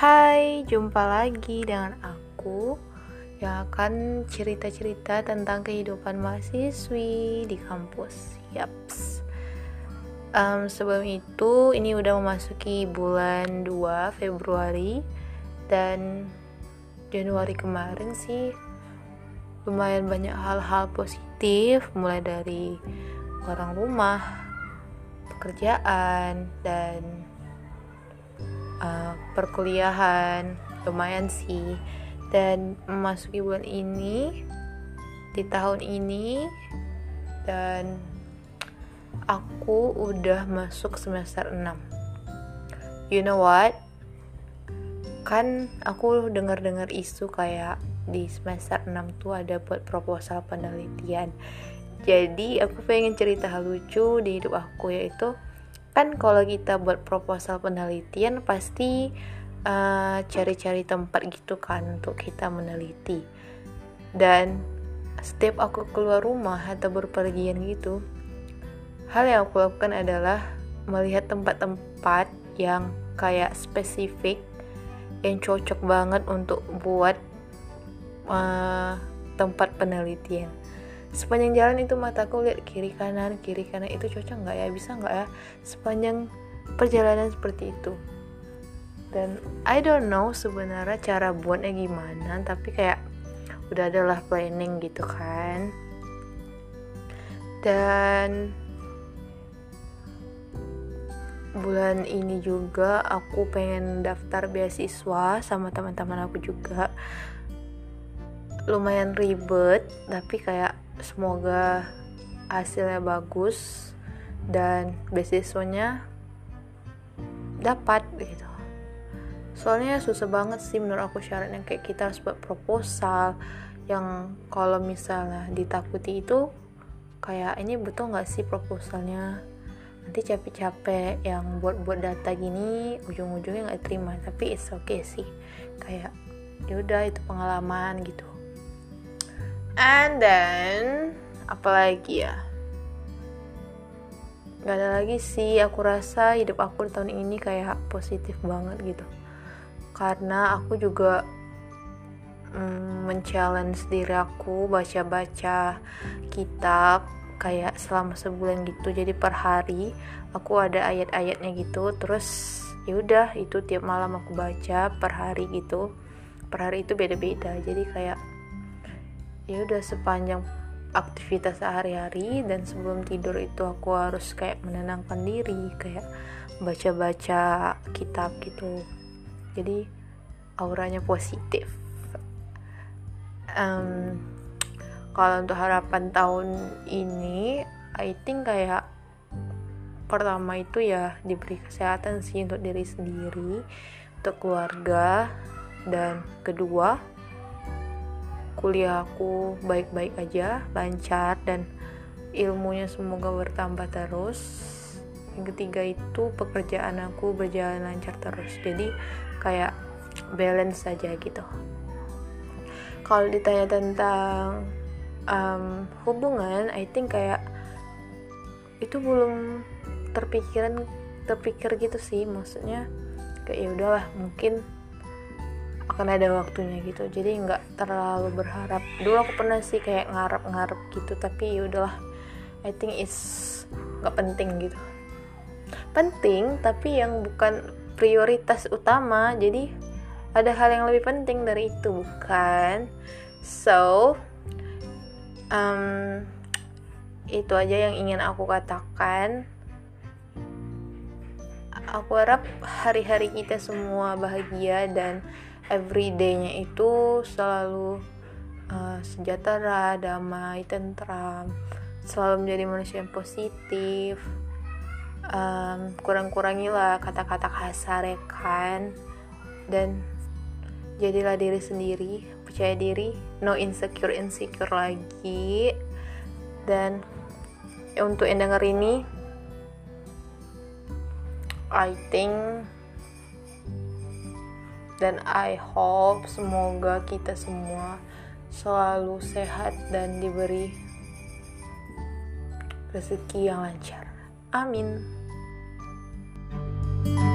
Hai, jumpa lagi dengan aku yang akan cerita-cerita tentang kehidupan mahasiswi di kampus. Yaps. Um, sebelum itu, ini udah memasuki bulan 2 Februari dan Januari kemarin sih lumayan banyak hal-hal positif mulai dari orang rumah, pekerjaan dan uh, perkuliahan lumayan sih. Dan memasuki bulan ini di tahun ini dan aku udah masuk semester 6 you know what? Kan aku dengar-dengar isu kayak di semester 6 tuh ada buat proposal penelitian. Jadi aku pengen cerita lucu di hidup aku yaitu kan kalau kita buat proposal penelitian pasti uh, cari-cari uh, tempat gitu kan untuk kita meneliti. Dan setiap aku keluar rumah atau berpergian gitu hal yang aku lakukan adalah melihat tempat-tempat yang kayak spesifik yang cocok banget untuk buat uh, tempat penelitian sepanjang jalan itu mataku lihat kiri kanan kiri kanan. Itu cocok nggak ya? Bisa nggak ya? Sepanjang perjalanan seperti itu. Dan I don't know sebenarnya cara buatnya gimana tapi kayak udah adalah planning gitu kan. Dan bulan ini juga aku pengen daftar beasiswa sama teman-teman aku juga. Lumayan ribet tapi kayak semoga hasilnya bagus dan beasiswanya dapat gitu. Soalnya susah banget sih menurut aku syaratnya kayak kita harus buat proposal yang kalau misalnya ditakuti itu kayak ini betul nggak sih proposalnya? Nanti capek-capek yang buat-buat data gini ujung-ujungnya nggak terima tapi it's okay sih. Kayak yaudah itu pengalaman gitu and then apalagi ya? Gak ada lagi sih aku rasa hidup aku di tahun ini kayak positif banget gitu. Karena aku juga mm, men-challenge diri aku baca-baca kitab kayak selama sebulan gitu. Jadi per hari aku ada ayat-ayatnya gitu. Terus ya udah itu tiap malam aku baca per hari gitu. Per hari itu beda-beda. Jadi kayak ya udah sepanjang aktivitas sehari-hari dan sebelum tidur itu aku harus kayak menenangkan diri kayak baca-baca kitab gitu. Jadi auranya positif. Um, kalau untuk harapan tahun ini I think kayak pertama itu ya diberi kesehatan sih untuk diri sendiri untuk keluarga dan kedua kuliah aku baik-baik aja, lancar dan ilmunya semoga bertambah terus. Yang ketiga itu pekerjaan aku berjalan lancar terus. Jadi kayak balance saja gitu. Kalau ditanya tentang um, hubungan, I think kayak itu belum terpikiran terpikir gitu sih maksudnya kayak ya udahlah mungkin akan ada waktunya gitu. Jadi nggak terlalu berharap. Dulu aku pernah sih kayak ngarep-ngarep gitu tapi ya udahlah. I think it's nggak penting gitu. Penting tapi yang bukan prioritas utama. Jadi ada hal yang lebih penting dari itu bukan? So um, itu aja yang ingin aku katakan. Aku harap hari-hari kita semua bahagia dan everydaynya itu selalu uh, sejahtera, damai, tentram, selalu menjadi manusia yang positif. Um, kurang-kurangilah kata-kata kasar ya kan dan jadilah diri sendiri percaya diri no insecure insecure lagi dan untuk yang denger ini I think dan I hope semoga kita semua selalu sehat dan diberi rezeki yang lancar. Amin. thank you